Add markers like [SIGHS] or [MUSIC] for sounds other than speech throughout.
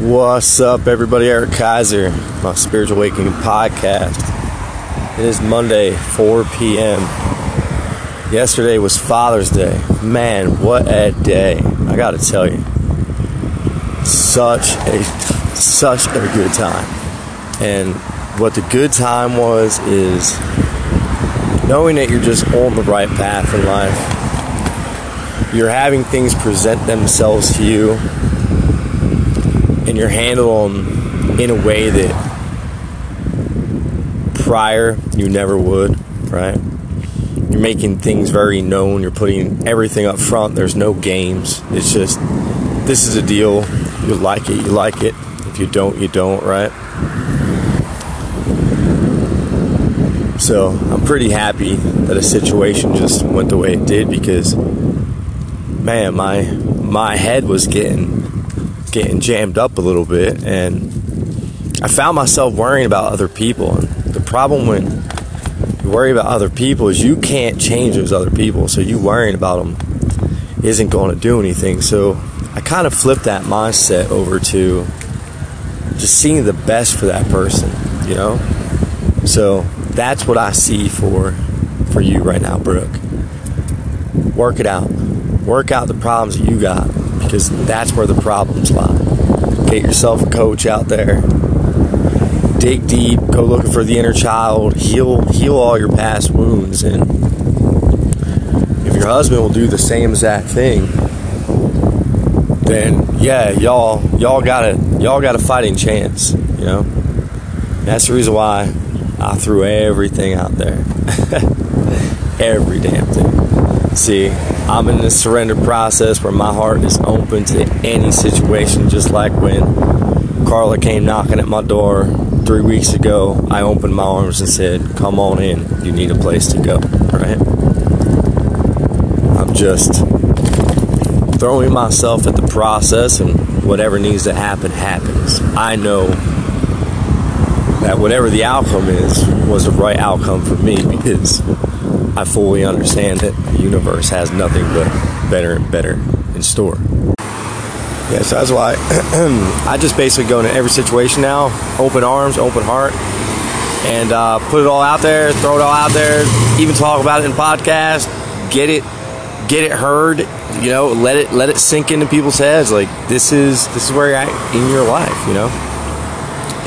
What's up, everybody? Eric Kaiser, my Spiritual Awakening podcast. It is Monday, 4 p.m. Yesterday was Father's Day. Man, what a day! I gotta tell you, such a such a good time. And what the good time was is knowing that you're just on the right path in life. You're having things present themselves to you and you're handling them in a way that prior you never would, right? You're making things very known, you're putting everything up front, there's no games. It's just this is a deal. You like it, you like it. If you don't, you don't, right? So I'm pretty happy that a situation just went the way it did because man, my my head was getting getting jammed up a little bit, and I found myself worrying about other people. And the problem when you worry about other people is you can't change those other people, so you worrying about them isn't going to do anything. So I kind of flipped that mindset over to just seeing the best for that person, you know. So that's what I see for for you right now, Brooke. Work it out. Work out the problems that you got because that's where the problems lie. Get yourself a coach out there. Dig deep, go looking for the inner child, heal heal all your past wounds and if your husband will do the same exact thing, then yeah, y'all y'all got a y'all got a fighting chance, you know. That's the reason why I threw everything out there. [LAUGHS] Every damn thing. See, I'm in this surrender process where my heart is open to any situation, just like when Carla came knocking at my door three weeks ago. I opened my arms and said, Come on in, you need a place to go, right? I'm just throwing myself at the process, and whatever needs to happen, happens. I know that whatever the outcome is was the right outcome for me [LAUGHS] because I fully understand that the universe has nothing but better and better in store. Yeah, so that's why [CLEARS THROAT] I just basically go into every situation now, open arms, open heart, and uh, put it all out there, throw it all out there, even talk about it in podcast, get it, get it heard, you know, let it let it sink into people's heads. Like this is this is where you're at in your life, you know,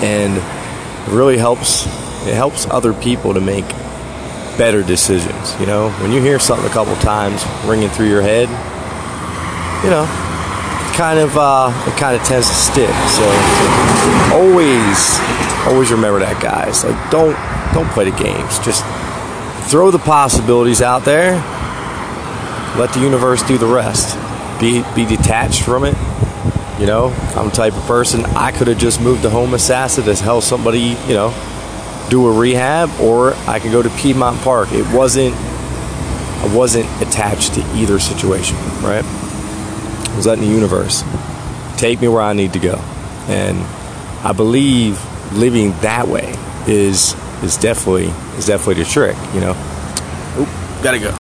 and it really helps. It helps other people to make better decisions. You know, when you hear something a couple times ringing through your head, you know, kind of uh, it kind of tends to stick. So always, always remember that, guys. Like don't don't play the games. Just throw the possibilities out there. Let the universe do the rest. Be be detached from it. You know, I'm the type of person I could have just moved to Homosassa to help somebody. You know do a rehab or I could go to Piedmont Park. It wasn't I wasn't attached to either situation, right? I was letting the universe take me where I need to go. And I believe living that way is is definitely is definitely the trick, you know. Oop, gotta go.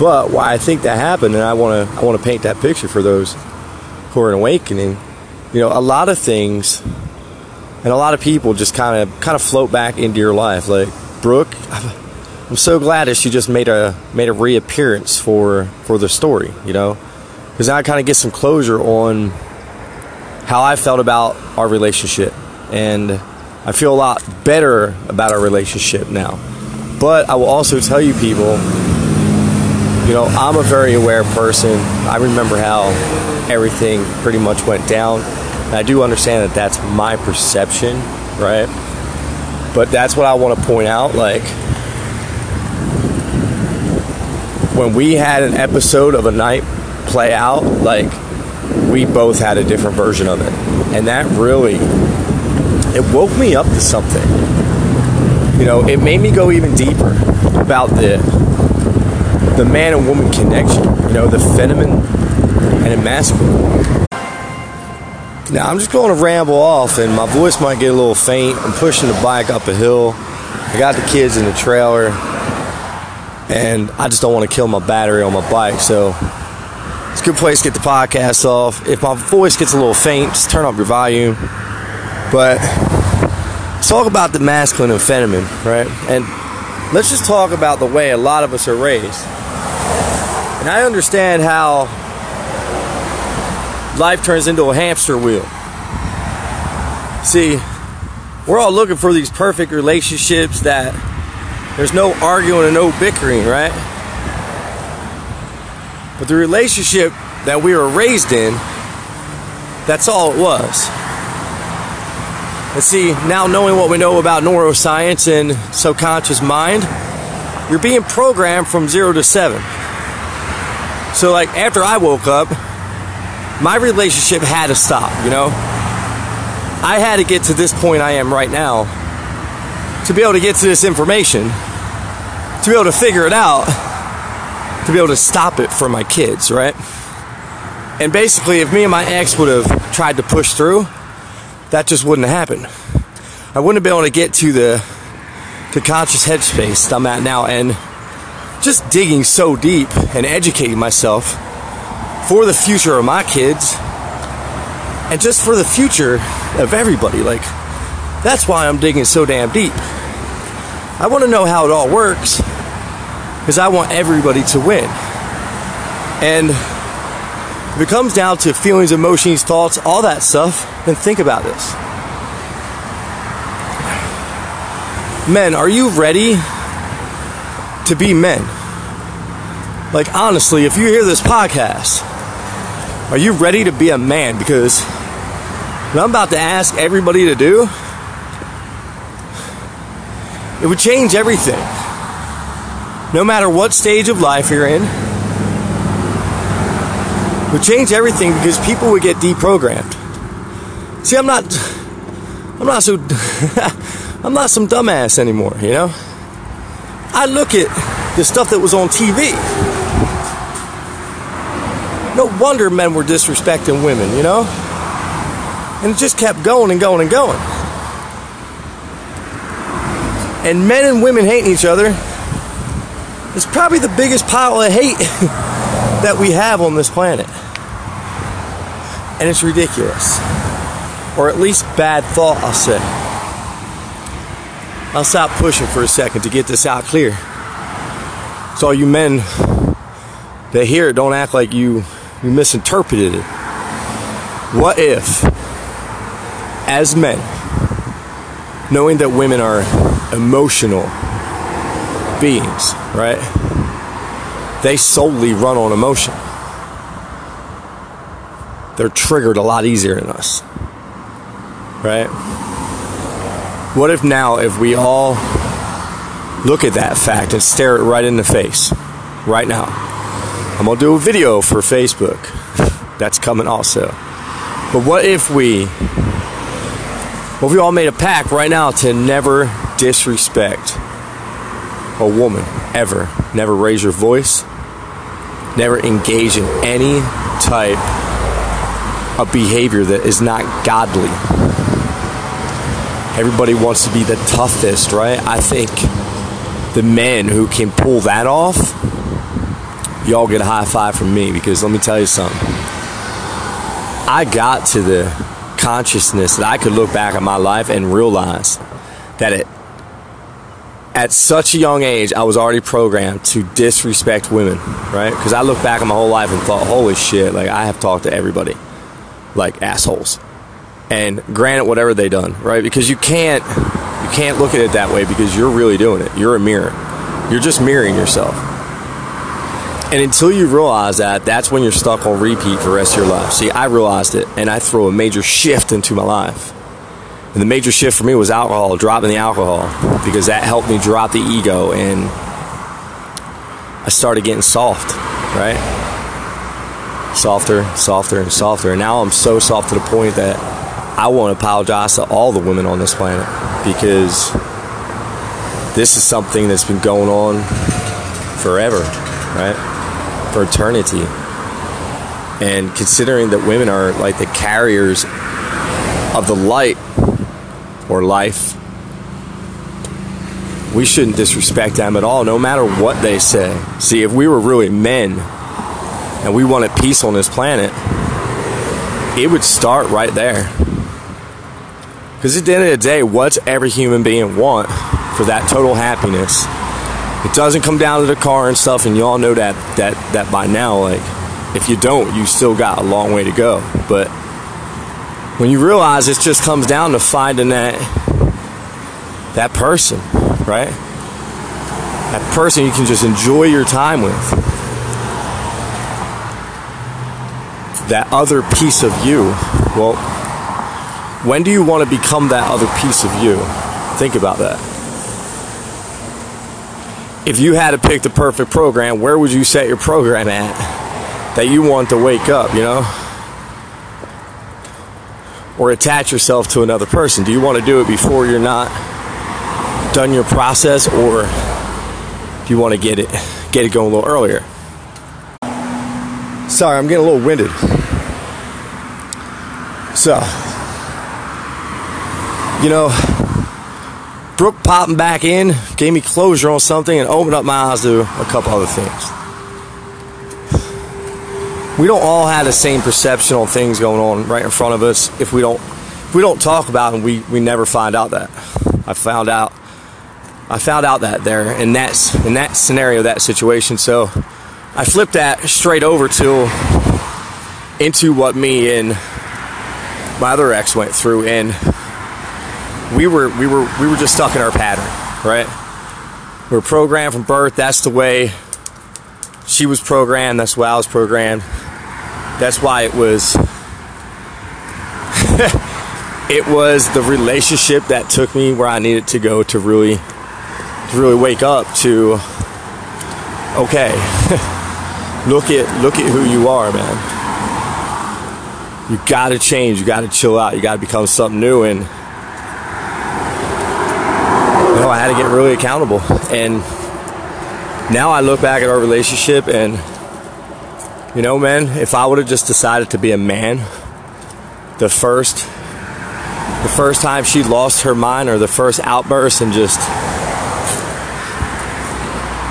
But why I think that happened, and I want to I want to paint that picture for those who are in awakening. You know, a lot of things and a lot of people just kind of kind of float back into your life. Like Brooke, I'm so glad that she just made a made a reappearance for for the story. You know, because now I kind of get some closure on how I felt about our relationship, and I feel a lot better about our relationship now. But I will also tell you, people, you know, I'm a very aware person. I remember how everything pretty much went down and I do understand that that's my perception, right? But that's what I want to point out. Like, when we had an episode of a night play out, like, we both had a different version of it. And that really, it woke me up to something. You know, it made me go even deeper about the the man and woman connection, you know, the feminine and the masculine. Now I'm just going to ramble off, and my voice might get a little faint. I'm pushing the bike up a hill. I got the kids in the trailer, and I just don't want to kill my battery on my bike. So It's a good place to get the podcast off. If my voice gets a little faint, just turn up your volume. But let's talk about the masculine and feminine, right? And let's just talk about the way a lot of us are raised. And I understand how life turns into a hamster wheel. See, we're all looking for these perfect relationships that there's no arguing and no bickering, right? But the relationship that we were raised in, that's all it was. And see, now knowing what we know about neuroscience and subconscious mind, you're being programmed from zero to seven. So, like, after I woke up, my relationship had to stop, you know? I had to get to this point I am right now to be able to get to this information, to be able to figure it out, to be able to stop it for my kids, right? And basically, if me and my ex would have tried to push through, that just wouldn't have happened. I wouldn't have been able to get to the the conscious headspace I'm at now, and just digging so deep and educating myself for the future of my kids and just for the future of everybody. Like, that's why I'm digging so damn deep. I want to know how it all works because I want everybody to win. And if it comes down to feelings, emotions, thoughts, all that stuff, then think about this. Men, are you ready to be men? Like, honestly, if you hear this podcast, are you ready to be a man? Because what I'm about to ask everybody to do, it would change everything. No matter what stage of life you're in, it would change everything because people would get deprogrammed. See, I'm not, I'm not so, [LAUGHS] I'm not some dumbass anymore, you know? I look at the stuff that was on TV. No wonder men were disrespecting women, you know? And it just kept going and going and going. And men and women hating each other is probably the biggest pile of hate [LAUGHS] that we have on this planet. And it's ridiculous. Or at least bad thought, I'll say. I'll stop pushing for a second to get this out clear. So, all you men that hear it, don't act like you, you misinterpreted it. What if as men, knowing that women are emotional beings, right? They solely run on emotion. They're triggered a lot easier than us, right? What if now, if we all look at that fact and stare it right in the face, right now? I'm gonna do a video for Facebook. That's coming also. But what if we well, we all made a pact right now to never disrespect a woman ever. Never raise your voice. Never engage in any type of behavior that is not godly. Everybody wants to be the toughest, right? I think the men who can pull that off, y'all get a high five from me because let me tell you something. I got to the consciousness that I could look back at my life and realize that it, at such a young age, I was already programmed to disrespect women, right? Because I look back at my whole life and thought, holy shit, like I have talked to everybody like assholes. And granted, whatever they done, right? Because you can't, you can't look at it that way because you're really doing it. You're a mirror. You're just mirroring yourself. And until you realize that, that's when you're stuck on repeat for the rest of your life. See, I realized it, and I threw a major shift into my life. And the major shift for me was alcohol, dropping the alcohol, because that helped me drop the ego, and I started getting soft, right? Softer, softer, and softer. And now I'm so soft to the point that I want to apologize to all the women on this planet because this is something that's been going on forever, right? For eternity. And considering that women are like the carriers of the light or life, we shouldn't disrespect them at all, no matter what they say. See, if we were really men and we wanted peace on this planet, it would start right there. Because at the end of the day, what's every human being want for that total happiness? It doesn't come down to the car and stuff, and you all know that that that by now. Like, if you don't, you still got a long way to go. But when you realize it just comes down to finding that that person, right? That person you can just enjoy your time with. That other piece of you. Well, when do you want to become that other piece of you? Think about that. If you had to pick the perfect program, where would you set your program at that you want to wake up, you know? Or attach yourself to another person? Do you want to do it before you're not done your process or do you want to get it get it going a little earlier? Sorry, I'm getting a little winded. So, you know, Brooke popping back in gave me closure on something and opened up my eyes to a couple other things. We don't all have the same perception on things going on right in front of us if we don't if we don't talk about them we, we never find out that. I found out I found out that there in that in that scenario, that situation. So I flipped that straight over to into what me and my other ex went through and we were we were we were just stuck in our pattern, right? We were programmed from birth. That's the way she was programmed. That's why I was programmed. That's why it was. [LAUGHS] it was the relationship that took me where I needed to go to really, to really wake up to. Okay, [LAUGHS] look at look at who you are, man. You got to change. You got to chill out. You got to become something new and know, I had to get really accountable. And now I look back at our relationship and, you know, man, if I would have just decided to be a man, the first, the first time she lost her mind or the first outburst and just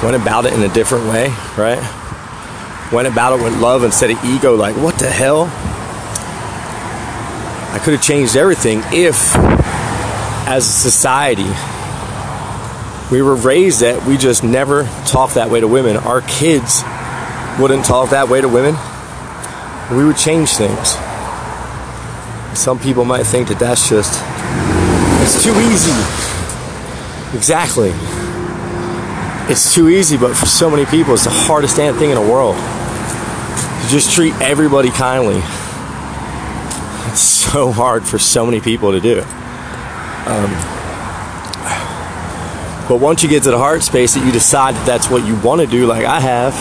went about it in a different way, right? Went about it with love instead of ego, like, what the hell? I could have changed everything if, as a society, we were raised that we just never talk that way to women. Our kids wouldn't talk that way to women. We would change things. Some people might think that that's just it's too easy. Exactly. It's too easy, but for so many people, it's the hardest damn thing in the world. To just treat everybody kindly. It's so hard for so many people to do. Um, but once you get to the heart space that you decide that that's what you want to do, like I have,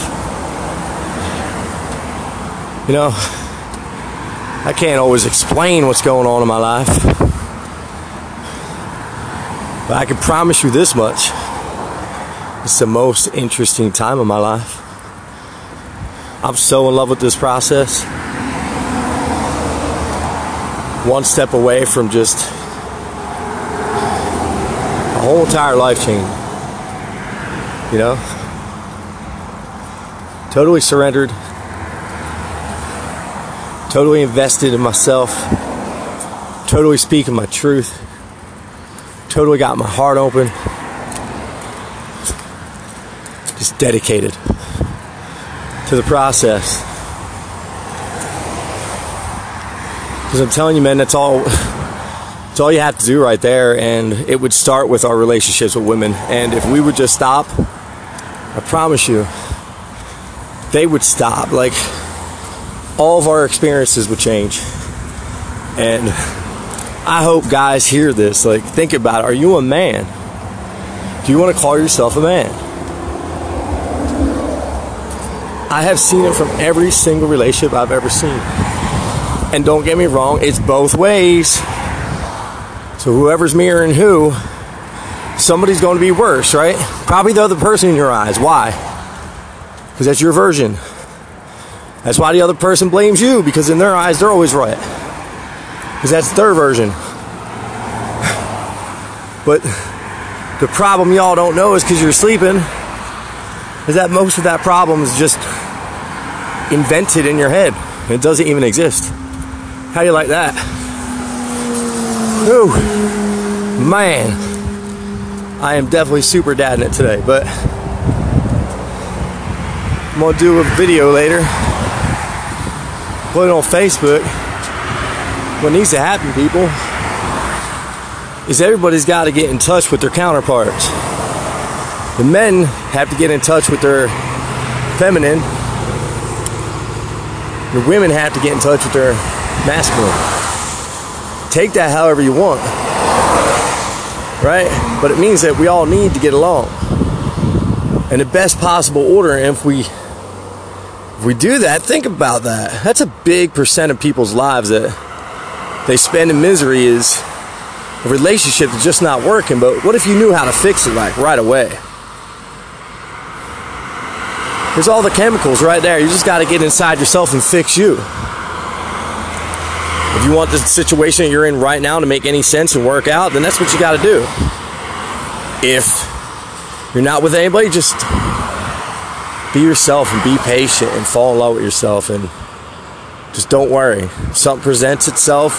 you know, I can't always explain what's going on in my life. But I can promise you this much it's the most interesting time of my life. I'm so in love with this process. One step away from just whole entire life change. You know? Totally surrendered. Totally invested in myself. Totally speaking my truth. Totally got my heart open. Just dedicated to the process. Because I'm telling you, man, that's all [LAUGHS] it's all you have to do right there, and it would start with our relationships with women. And if we would just stop, I promise you, they would stop. Like, all of our experiences would change. And I hope guys hear this. Like, think about it. Are you a man? Do you want to call yourself a man? I have seen it from every single relationship I've ever seen. And don't get me wrong, it's both ways. So whoever's mirroring who, somebody's going to be worse, right? Probably the other person in your eyes. Why? Because that's your version. That's why the other person blames you, because in their eyes, they're always right. Because that's their version. [SIGHS] But the problem y'all don't know is because you're sleeping, is that most of that problem is just invented in your head. It doesn't even exist. How do you like that? Ooh, man. I am definitely super dadding it today, but I'm gonna do a video later. Put it on Facebook. What needs to happen, people, is everybody's got to get in touch with their counterparts. The men have to get in touch with their feminine. The women have to get in touch with their masculine. Take that however you want. Right? But it means that we all need to get along. In the best possible order, and if we if we do that, think about that. That's a big percent of people's lives that they spend in misery is a relationship that's just not working. But what if you knew how to fix it like right away? There's all the chemicals right there. You just got to get inside yourself and fix you. If you want the situation you're in right now to make any sense and work out, then that's what you got to do. If you're not with anybody, just be yourself and be patient and fall in love with yourself and just don't worry. If something presents itself,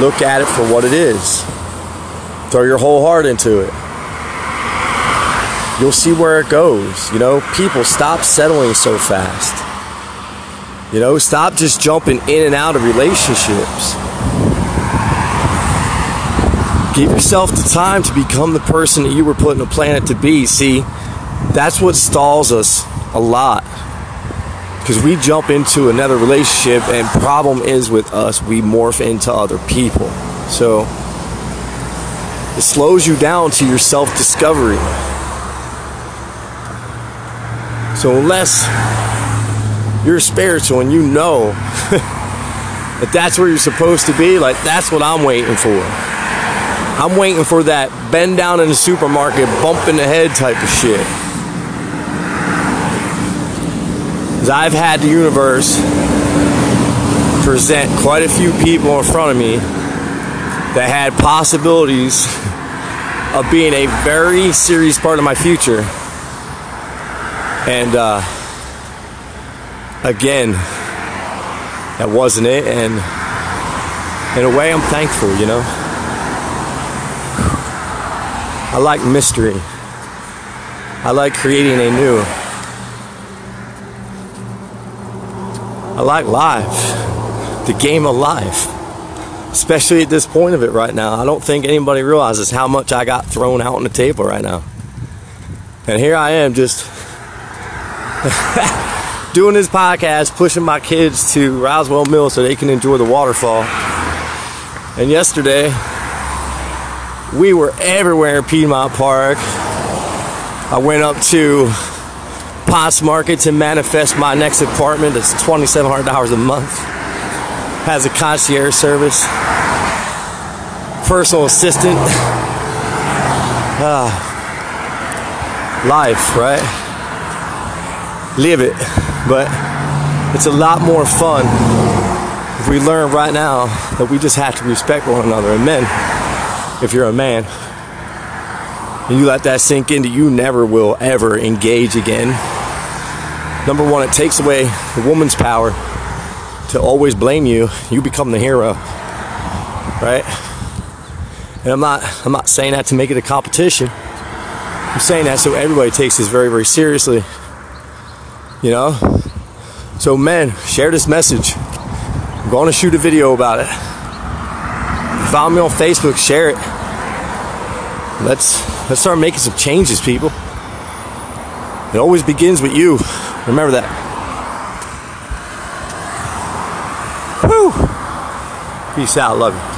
look at it for what it is. Throw your whole heart into it. You'll see where it goes. You know, people stop settling so fast. You know, stop just jumping in and out of relationships. Give yourself the time to become the person that you were put on the planet to be. See, that's what stalls us a lot. Because we jump into another relationship, and problem is with us, we morph into other people. So it slows you down to your self discovery. So unless you're spiritual and you know [LAUGHS] that that's where you're supposed to be, like that's what I'm waiting for. I'm waiting for that bend down in the supermarket, bump in the head type of shit. Because I've had the universe present quite a few people in front of me that had possibilities of being a very serious part of my future. And uh, again, that wasn't it. And in a way, I'm thankful, you know. I like mystery. I like creating a new. I like life, the game of life, especially at this point of it right now. I don't think anybody realizes how much I got thrown out on the table right now. And here I am just [LAUGHS] doing this podcast, pushing my kids to Roswell Mill so they can enjoy the waterfall. And yesterday, we were everywhere in Piedmont Park. I went up to Potts Market to manifest my next apartment. It's $2,700 a month. Has a concierge service, personal assistant. Ah, life, right? Live it. But it's a lot more fun if we learn right now that we just have to respect one another. And men, if you're a man, and you let that sink into you never will ever engage again number one, it takes away the woman's power to always blame you. You become the hero, right? And I'm not, I'm not saying that to make it a competition. I'm saying that so everybody takes this very, very seriously. You know? So, men, share this message. I'm going to shoot a video about it. Follow me on Facebook, share it. Let's let's start making some changes, people. It always begins with you. Remember that. Whew. Peace out. Love you.